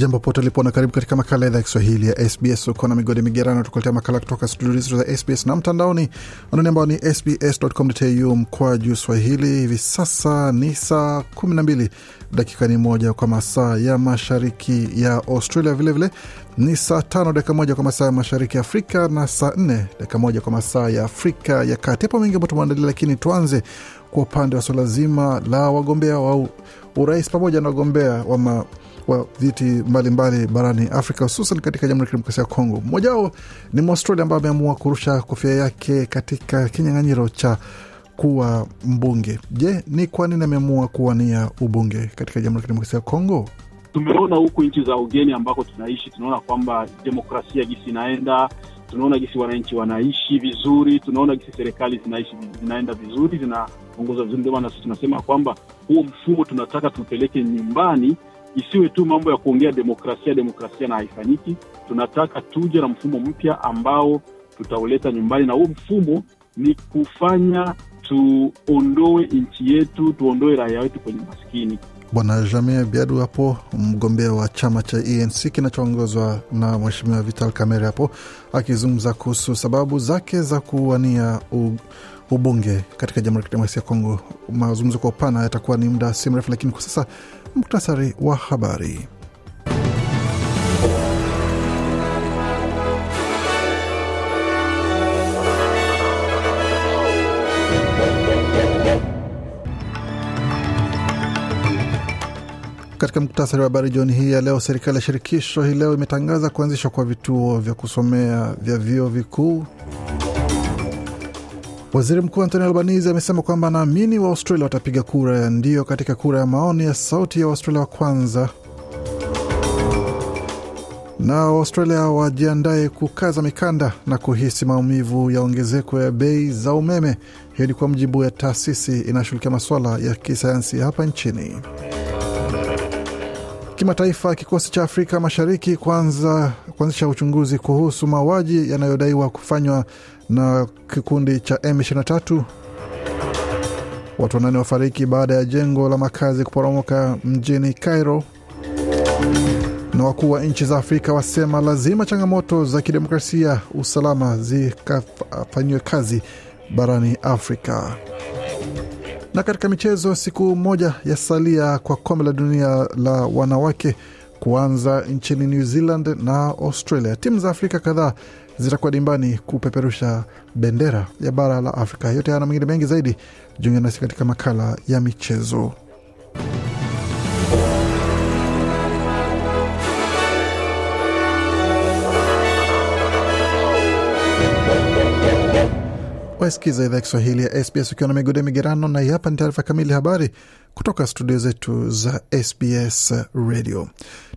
Jambo pote ulipo na karibu katika makala idhaa ya Kiswahili ya SBS. Uko na migodi migerano, tukuletea makala kutoka studio zetu za SBS na mtandaoni anani ambao ni sbs.com.au mkwa juu swahili. Hivi sasa ni saa 12 dakika ni moja kwa masaa ya mashariki ya Australia, vilevile vile, ni saa tano dakika moja kwa masaa ya mashariki ya Afrika na saa nne dakika moja kwa masaa ya Afrika ya Kati. Hapo mengi ambao tumeandalia, lakini tuanze kwa upande wa swala zima la wagombea wa urais pamoja na wagombea wa ma wa viti mbalimbali barani Afrika, hususan katika Jamhuri ya Kidemokrasia ya Kongo. Mmoja wao ni Mwaustralia ambaye ameamua kurusha kofia yake katika kinyang'anyiro cha kuwa mbunge. Je, ni kwa nini ameamua kuwania ubunge katika Jamhuri ya Kidemokrasia ya Kongo? Tumeona huku nchi za ugeni ambako tunaishi, tunaona kwamba demokrasia gisi inaenda, tunaona gisi wananchi wanaishi vizuri, tunaona gisi serikali zinaishi zinaenda vizuri, zinaongoza vizuri. Ndio maana sisi tunasema kwamba huo mfumo tunataka tupeleke nyumbani isiwe tu mambo ya kuongea demokrasia demokrasia na haifanyiki. Tunataka tuje na mfumo mpya ambao tutauleta nyumbani, na huo mfumo ni kufanya tuondoe nchi yetu, tuondoe raia wetu kwenye maskini. Bwana Jamie Biadu hapo, mgombea wa chama cha ANC kinachoongozwa na Mheshimiwa Vital Kamerhe hapo akizungumza kuhusu sababu zake za kuwania ubunge katika Jamhuri ya Kidemokrasia ya Kongo. Mazungumzo kwa upana yatakuwa ni muda si mrefu, lakini kwa sasa muktasari wa habari. Katika muktasari wa habari jioni hii ya leo, serikali ya shirikisho hii leo imetangaza kuanzishwa kwa vituo vya kusomea vya vyuo vikuu. Waziri Mkuu Anthony Albanese amesema kwamba anaamini Waaustralia watapiga kura ya ndio katika kura ya maoni ya sauti ya Waustralia wa kwanza, na Waustralia wajiandaye kukaza mikanda na kuhisi maumivu ya ongezeko ya bei za umeme. Hiyo ni kwa mujibu ya taasisi inayoshughulikia masuala ya kisayansi hapa nchini. Kimataifa, kikosi cha Afrika Mashariki kuanzisha uchunguzi kuhusu mauaji yanayodaiwa kufanywa na kikundi cha M23. Watu wanane wafariki baada ya jengo la makazi kuporomoka mjini Cairo, na wakuu wa nchi za Afrika wasema lazima changamoto za kidemokrasia, usalama zikafanyiwe kazi barani Afrika. Na katika michezo, siku moja ya salia kwa kombe la dunia la wanawake kuanza nchini New Zealand na Australia. Timu za Afrika kadhaa zitakuwa dimbani kupeperusha bendera ya bara la Afrika. Yote haya na mengine mengi zaidi, jiunge nasi katika makala ya michezo. Wasikiza idhaa ya Kiswahili ya SBS ukiwa na migode migerano, na hapa ni taarifa kamili habari kutoka studio zetu za SBS Radio.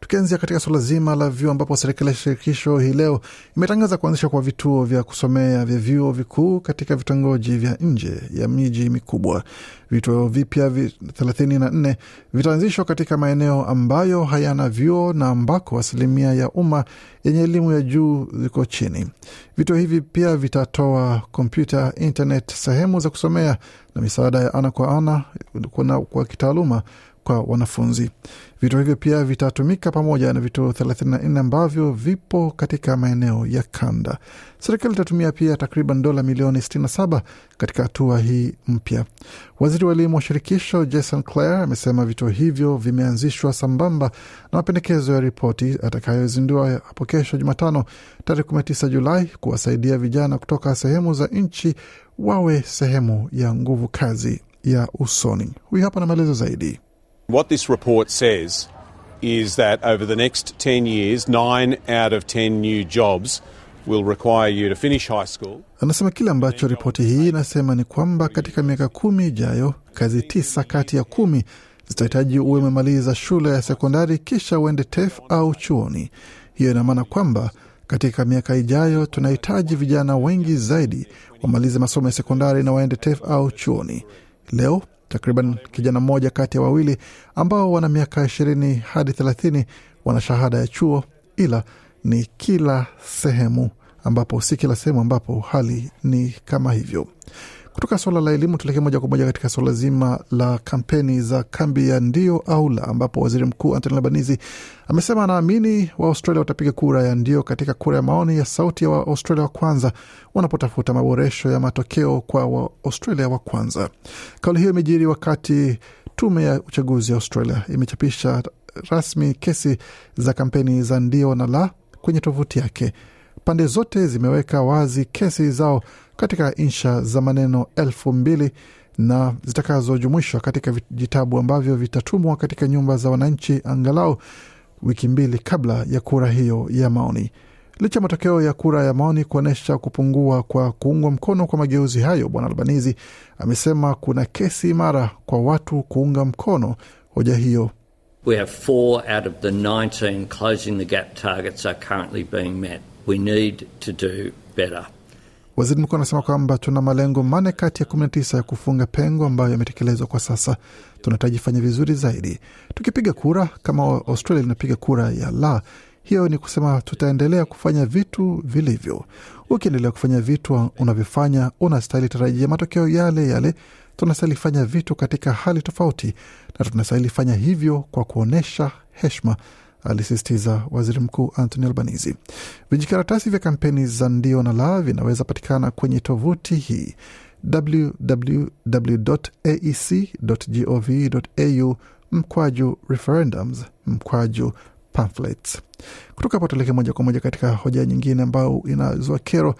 Tukianzia katika suala zima la vyuo, ambapo serikali ya shirikisho hii leo imetangaza kuanzishwa kwa vituo vya kusomea vya vyuo vikuu katika vitongoji vya nje ya miji mikubwa. Vituo vipya 34 vitaanzishwa katika maeneo ambayo hayana vyuo na ambako asilimia ya umma yenye elimu ya juu ziko chini. Vituo hivi pia vitatoa kompyuta, internet, sehemu za kusomea na misaada ya ana kwa ana kwa, kwa kitaaluma kwa wanafunzi. Vituo hivyo pia vitatumika pamoja na vituo 34 ambavyo vipo katika maeneo ya kanda. Serikali itatumia pia takriban dola milioni 67 katika hatua hii mpya. Waziri wa elimu wa shirikisho Jason Clare amesema vituo hivyo vimeanzishwa sambamba na mapendekezo ya ripoti atakayozindua hapo kesho Jumatano tarehe 19 Julai kuwasaidia vijana kutoka sehemu za nchi wawe sehemu ya nguvu kazi ya usoni. Huyu hapa na maelezo zaidi. What this report says is that over the next 10 years, 9 out of 10 new jobs will require you to finish high school. Anasema kile ambacho ripoti hii inasema ni kwamba katika miaka kumi ijayo, kazi tisa kati ya kumi zitahitaji uwe umemaliza shule ya sekondari kisha uende TEF au chuoni. Hiyo ina maana kwamba katika miaka ijayo tunahitaji vijana wengi zaidi wamalize masomo ya sekondari na waende TEF au chuoni. Leo takriban kijana mmoja kati ya wawili ambao wana miaka ishirini hadi thelathini wana shahada ya chuo, ila ni kila sehemu ambapo si kila sehemu ambapo hali ni kama hivyo. Kutoka suala la elimu tuelekee moja kwa moja katika suala zima la kampeni za kambi ya ndio au la, ambapo waziri mkuu Anthony Albanese amesema anaamini Waaustralia watapiga kura ya ndio katika kura ya maoni ya sauti ya Waaustralia wa kwanza wanapotafuta maboresho ya matokeo kwa Waaustralia wa kwanza. Kauli hiyo imejiri wakati tume ya uchaguzi ya Australia imechapisha rasmi kesi za kampeni za ndio na la kwenye tovuti yake. Pande zote zimeweka wazi kesi zao katika insha za maneno elfu mbili na zitakazojumuishwa katika vitabu ambavyo vitatumwa katika nyumba za wananchi angalau wiki mbili kabla ya kura hiyo ya maoni. Licha matokeo ya kura ya maoni kuonyesha kupungua kwa kuungwa mkono kwa mageuzi hayo, Bwana Albanizi amesema kuna kesi imara kwa watu kuunga mkono hoja hiyo. We have four out of the 19 closing the gap targets are currently being met. We need to do better. Waziri mkuu anasema kwamba tuna malengo manne kati ya 19 ya kufunga pengo ambayo yametekelezwa kwa sasa. Tunahitaji fanya vizuri zaidi. Tukipiga kura kama Australia inapiga kura ya la, hiyo ni kusema tutaendelea kufanya vitu vilivyo. Ukiendelea kufanya vitu unavyofanya, unastahili tarajia matokeo yale yale. Tunastahili fanya vitu katika hali tofauti, na tunastahili fanya hivyo kwa kuonyesha heshima alisisitiza waziri mkuu Anthony Albanese. Vijikaratasi vya kampeni za ndio na la vinaweza patikana kwenye tovuti hii www.aec.gov.au mkwaju referendums mkwaju pamphlets. Kutoka hapo tuelekee moja kwa moja katika hoja nyingine ambayo inazua kero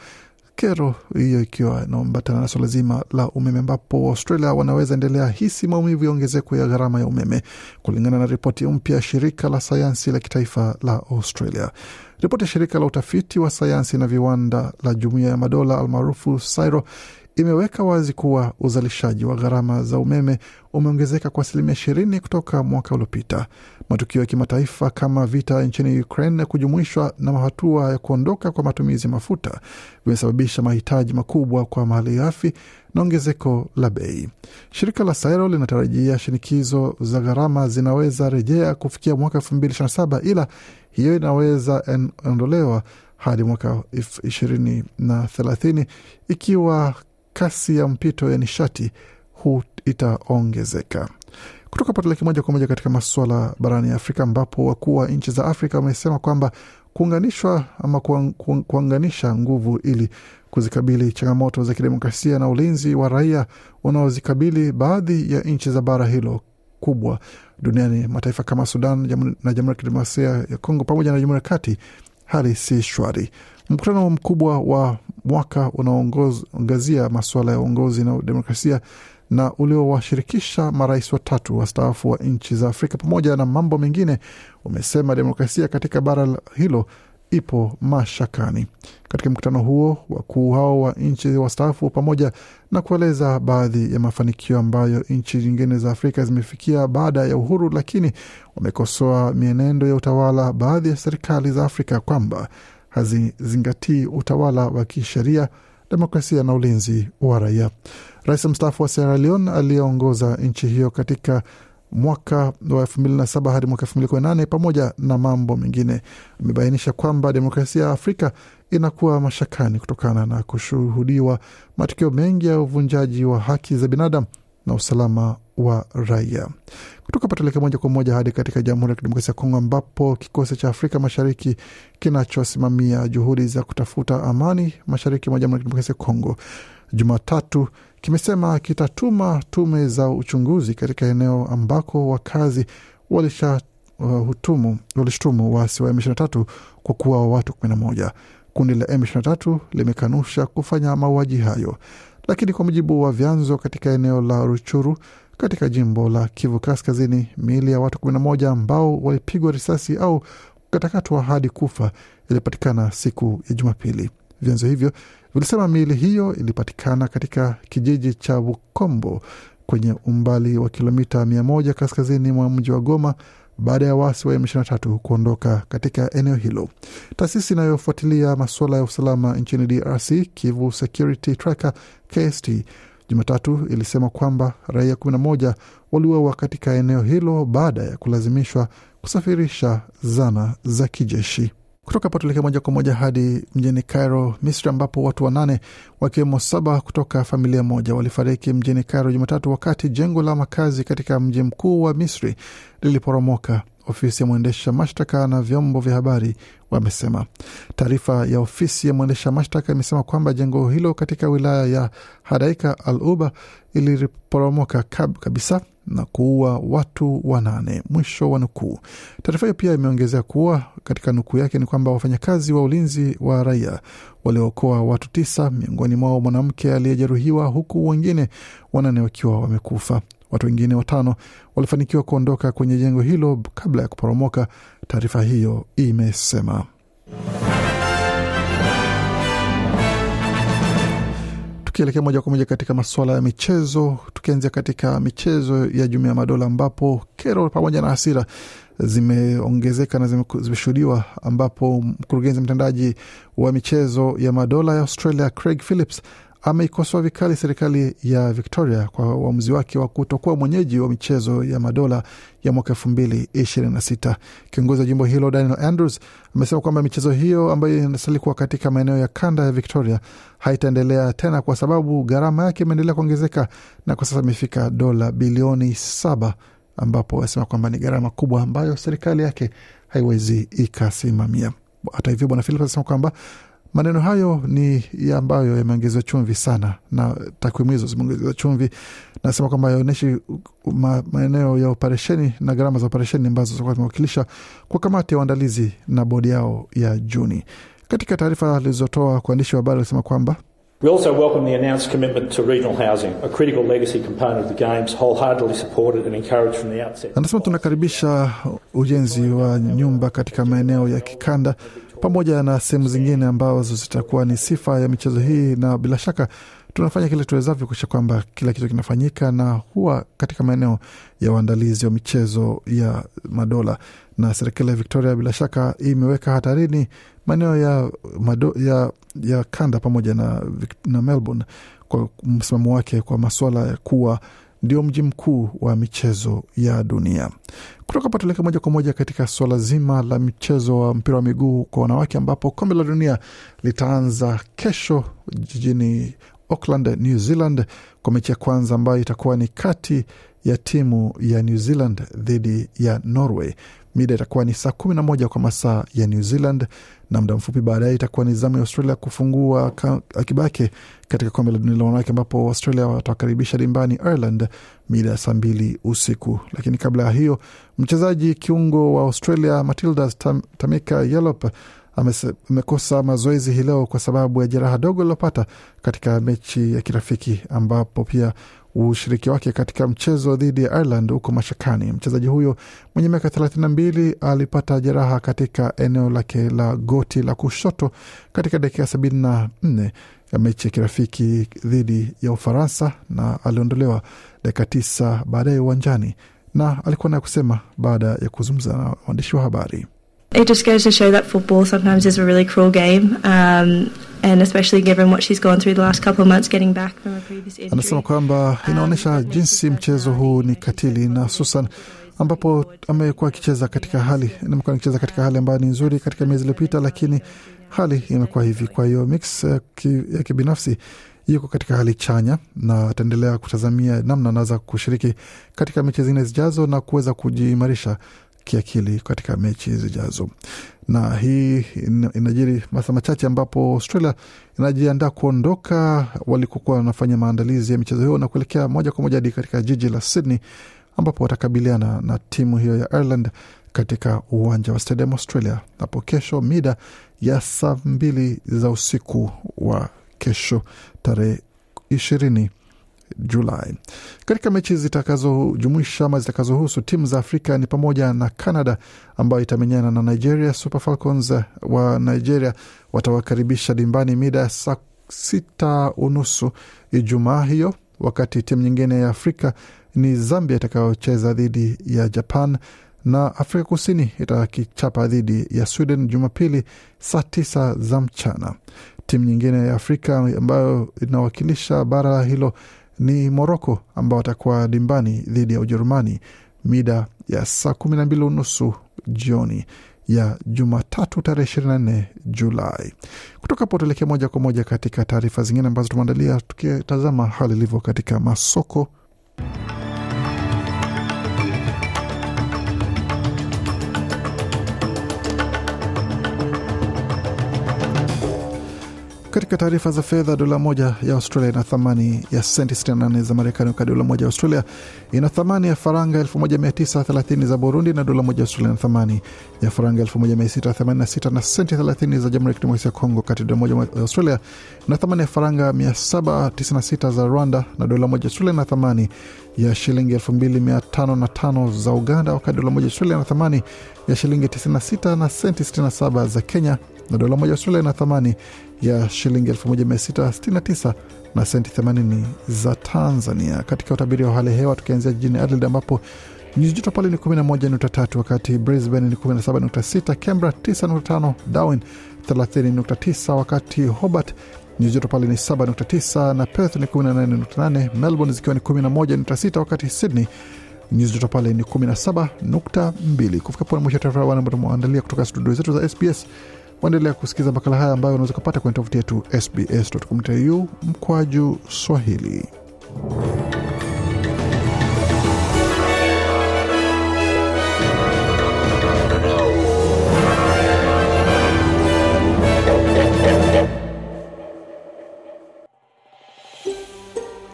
kero hiyo ikiwa inaambatana na swala zima la umeme ambapo Australia wanaweza endelea hisi maumivu ya ongezeko ya gharama ya umeme kulingana na ripoti mpya ya shirika la sayansi la kitaifa la Australia. Ripoti ya shirika la utafiti wa sayansi na viwanda la Jumuiya ya Madola almaarufu CSIRO imeweka wazi kuwa uzalishaji wa gharama za umeme umeongezeka kwa asilimia ishirini kutoka mwaka uliopita. Matukio ya kimataifa kama vita nchini Ukraine kujumuishwa na hatua ya kuondoka kwa matumizi ya mafuta vimesababisha mahitaji makubwa kwa mali ghafi na ongezeko la bei. Shirika la Sairo linatarajia shinikizo za gharama zinaweza rejea kufikia mwaka elfu mbili ishirini na saba ila hiyo inaweza ondolewa hadi mwaka ishirini na thelathini ikiwa kasi ya mpito ya nishati hu itaongezeka. Kutoka patoleki moja kwa moja katika masuala barani Afrika, ambapo wakuu wa nchi za Afrika wamesema kwamba kuunganishwa ama kuunganisha nguvu ili kuzikabili changamoto za kidemokrasia na ulinzi wa raia unaozikabili baadhi ya nchi za bara hilo kubwa duniani, mataifa kama Sudan na Jamhuri ya Kidemokrasia ya Kongo pamoja na Jamhuri ya Kati, hali si shwari. Mkutano mkubwa wa mwaka unaoangazia masuala ya uongozi na demokrasia na uliowashirikisha marais watatu wastaafu wa nchi za Afrika pamoja na mambo mengine, umesema demokrasia katika bara hilo ipo mashakani. Katika mkutano huo, wakuu hao wa nchi wastaafu pamoja na kueleza baadhi ya mafanikio ambayo nchi nyingine za Afrika zimefikia baada ya uhuru, lakini wamekosoa mienendo ya utawala baadhi ya serikali za Afrika kwamba hazizingatii utawala wa kisheria, demokrasia na ulinzi wa raia. Rais mstaafu wa Sierra Leone aliyeongoza nchi hiyo katika mwaka wa elfu mbili na saba hadi mwaka elfu mbili kumi na nane pamoja na mambo mengine amebainisha kwamba demokrasia ya Afrika inakuwa mashakani kutokana na kushuhudiwa matukio mengi ya uvunjaji wa haki za binadamu na usalama wa raia. Kutoka patuleke moja kwa moja hadi katika Jamhuri ya Kidemokrasia ya Kongo, ambapo kikosi cha Afrika Mashariki kinachosimamia juhudi za kutafuta amani mashariki mwa Jamhuri ya Kidemokrasia ya Kongo Jumatatu kimesema kitatuma tume za uchunguzi katika eneo ambako wakazi walisha uh, walishutumu waasi wa M23 kwa kuua watu 11. Kundi la M23 limekanusha kufanya mauaji hayo, lakini kwa mujibu wa vyanzo katika eneo la Ruchuru katika jimbo la Kivu Kaskazini, miili ya watu 11 ambao walipigwa risasi au kukatakatwa hadi kufa ilipatikana siku ya Jumapili. Vyanzo hivyo vilisema miili hiyo ilipatikana katika kijiji cha Bukombo kwenye umbali wa kilomita 100 kaskazini mwa mji wa Goma baada ya waasi wa M23 kuondoka katika eneo hilo. Taasisi inayofuatilia masuala ya usalama nchini DRC, Kivu Security Tracker KST, Jumatatu ilisema kwamba raia 11 waliuawa katika eneo hilo baada ya kulazimishwa kusafirisha zana za kijeshi. Kutoka hapo tuelekea moja kwa moja hadi mjini Cairo, Misri, ambapo watu wanane wakiwemo saba kutoka familia moja walifariki mjini Cairo Jumatatu wakati jengo la makazi katika mji mkuu wa Misri liliporomoka. Ofisi ya mwendesha mashtaka na vyombo vya habari wamesema. Taarifa ya ofisi ya mwendesha mashtaka imesema kwamba jengo hilo katika wilaya ya Hadaika al Uba iliporomoka kab kabisa na kuua watu wanane. Mwisho wa nukuu. Taarifa hiyo pia imeongezea kuwa katika nukuu yake ni kwamba wafanyakazi wa ulinzi wa raia waliokoa watu tisa, miongoni mwao mwanamke aliyejeruhiwa, huku wengine wanane wakiwa wamekufa. Watu wengine watano walifanikiwa kuondoka kwenye jengo hilo kabla ya kuporomoka, taarifa hiyo imesema. Tukielekea moja kwa moja katika masuala ya michezo, tukianzia katika michezo ya Jumuiya ya Madola ambapo kero pamoja na hasira zimeongezeka na zimeshuhudiwa, ambapo mkurugenzi mtendaji wa michezo ya madola ya Australia Craig Phillips ameikosoa vikali serikali ya Victoria kwa uamuzi wake wa kutokuwa mwenyeji wa michezo ya madola ya mwaka elfu mbili ishirini na sita. Kiongozi wa jimbo hilo Daniel Andrews amesema kwamba michezo hiyo ambayo inastahili kuwa katika maeneo ya kanda ya Victoria haitaendelea tena kwa sababu gharama yake imeendelea kuongezeka na kwa sasa imefika dola bilioni saba ambapo asema kwamba ni gharama kubwa ambayo serikali yake haiwezi ikasimamia. Hata hivyo, bwana Philip anasema kwamba maneno hayo ni ya ambayo yameongezwa chumvi sana na takwimu hizo zimeongezwa chumvi. Nasema kwamba yaonyeshi maeneo ya operesheni na gharama za operesheni ambazo zilikuwa zimewakilisha kwa kamati ya uandalizi na bodi yao ya Juni. Katika taarifa alizotoa kwa waandishi wa habari alisema kwamba We also welcome the announced commitment to regional housing, a critical legacy component of the Games, wholeheartedly supported and encouraged from the outset. Anasema tunakaribisha ujenzi wa nyumba katika maeneo ya kikanda pamoja na sehemu zingine ambazo zitakuwa ni sifa ya michezo hii, na bila shaka tunafanya kile tuwezavyo kuisha kwamba kila kitu kinafanyika na huwa katika maeneo ya uandalizi wa michezo ya madola. Na serikali ya Victoria bila shaka imeweka hatarini maeneo ya, ya, ya kanda pamoja na, na Melbourne kwa msimamo wake kwa masuala ya kuwa ndio mji mkuu wa michezo ya dunia. Kutoka tuelekee moja kwa moja katika suala zima la mchezo wa mpira wa miguu kwa wanawake, ambapo kombe la dunia litaanza kesho jijini Auckland, New Zealand, kwa mechi ya kwanza ambayo itakuwa ni kati ya timu ya New Zealand dhidi ya Norway. Mida itakuwa ni saa kumi na moja kwa masaa ya New Zealand, na muda mfupi baadaye itakuwa ni zamu ya Australia kufungua akiba yake katika kombe la dunia la wanawake, ambapo Australia watawakaribisha dimbani Ireland mida ya saa mbili usiku. Lakini kabla ya hiyo, mchezaji kiungo wa Australia Matilda Tam, Tamika Yallop amekosa mazoezi hii leo kwa sababu ya jeraha dogo lilopata katika mechi ya kirafiki ambapo pia ushiriki wake katika mchezo dhidi ya Ireland huko mashakani. Mchezaji huyo mwenye miaka thelathini na mbili alipata jeraha katika eneo lake la goti la kushoto katika dakika sabini na nne ya mechi ya kirafiki dhidi ya Ufaransa na aliondolewa dakika tisa baadaye uwanjani, na alikuwa naye kusema baada ya kuzungumza na waandishi wa habari. It just goes to show that football sometimes is a really cruel game, um, and especially given what she's gone through the last couple of months getting back from a previous injury. Anasema kwamba inaonyesha jinsi mchezo huu ni katili na hususan ambapo amekuwa akicheza katika hali nimekuwa nikicheza katika hali ambayo ni nzuri katika miezi iliyopita, lakini hali imekuwa hivi. Kwa hiyo mix ya kibinafsi yuko katika hali chanya na ataendelea kutazamia namna anaweza kushiriki katika mechi zingine zijazo na kuweza kujiimarisha kiakili katika mechi zijazo. Na hii inajiri masaa machache ambapo Australia inajiandaa kuondoka walikokuwa wanafanya maandalizi ya michezo hiyo na kuelekea moja kwa moja hadi katika jiji la Sydney ambapo watakabiliana na timu hiyo ya Ireland katika uwanja wa Stadium Australia hapo kesho mida ya saa mbili za usiku wa kesho tarehe ishirini Julai. Katika mechi zitakazojumuisha ama zitakazohusu timu za Afrika ni pamoja na Canada ambayo itamenyana na Nigeria. Super Falcons wa Nigeria watawakaribisha dimbani mida ya saa sita unusu Ijumaa hiyo, wakati timu nyingine ya Afrika ni Zambia itakayocheza dhidi ya Japan na Afrika Kusini itakichapa dhidi ya Sweden Jumapili saa tisa za mchana. Timu nyingine ya Afrika ambayo inawakilisha bara hilo ni Moroko ambao watakuwa dimbani dhidi ya Ujerumani mida ya saa kumi na mbili unusu jioni ya Jumatatu tarehe 24 Julai. Kutoka hapo tuelekea moja kwa moja katika taarifa zingine ambazo tumeandalia, tukitazama hali ilivyo katika masoko Katika taarifa za fedha, dola moja ya Australia ina thamani ya senti 68 za Marekani, wakati dola moja ya Australia ina thamani ya faranga 1930 za Burundi, na dola moja ya Australia ina thamani ya faranga 1686 na senti 30 za Jamhuri ya Kidemokrasia ya Kongo, wakati dola moja ya Australia ina thamani ya faranga 796 za Rwanda, na dola moja ya Australia ina thamani ya shilingi 2505 za Uganda, wakati dola moja ya Australia ina thamani ya shilingi 96 na senti 67 za Kenya, na dola moja ya Australia ina thamani ya shilingi 1669 na senti 80 za Tanzania. Katika utabiri wa hali ya hewa, tukianzia jijini Adelaide ambapo nyuzi joto pale ni 11.3, wakati Brisbane ni 17.6, Canberra 9.5, Darwin 30.9, wakati Hobart nyuzi joto pale ni 7.9 na Perth ni 18.8, Melbourne zikiwa ni 11.6, wakati Sydney nyuzi joto pale ni 17.2. Kufika pone mwisho taarifa ambayo tumeandalia kutoka studio zetu za SBS. Waendelea kusikiza makala haya ambayo unaweza kupata kwenye tovuti yetu sbs.com.au mkwaju Swahili.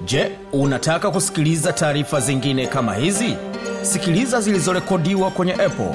Je, unataka kusikiliza taarifa zingine kama hizi? Sikiliza zilizorekodiwa kwenye Apple,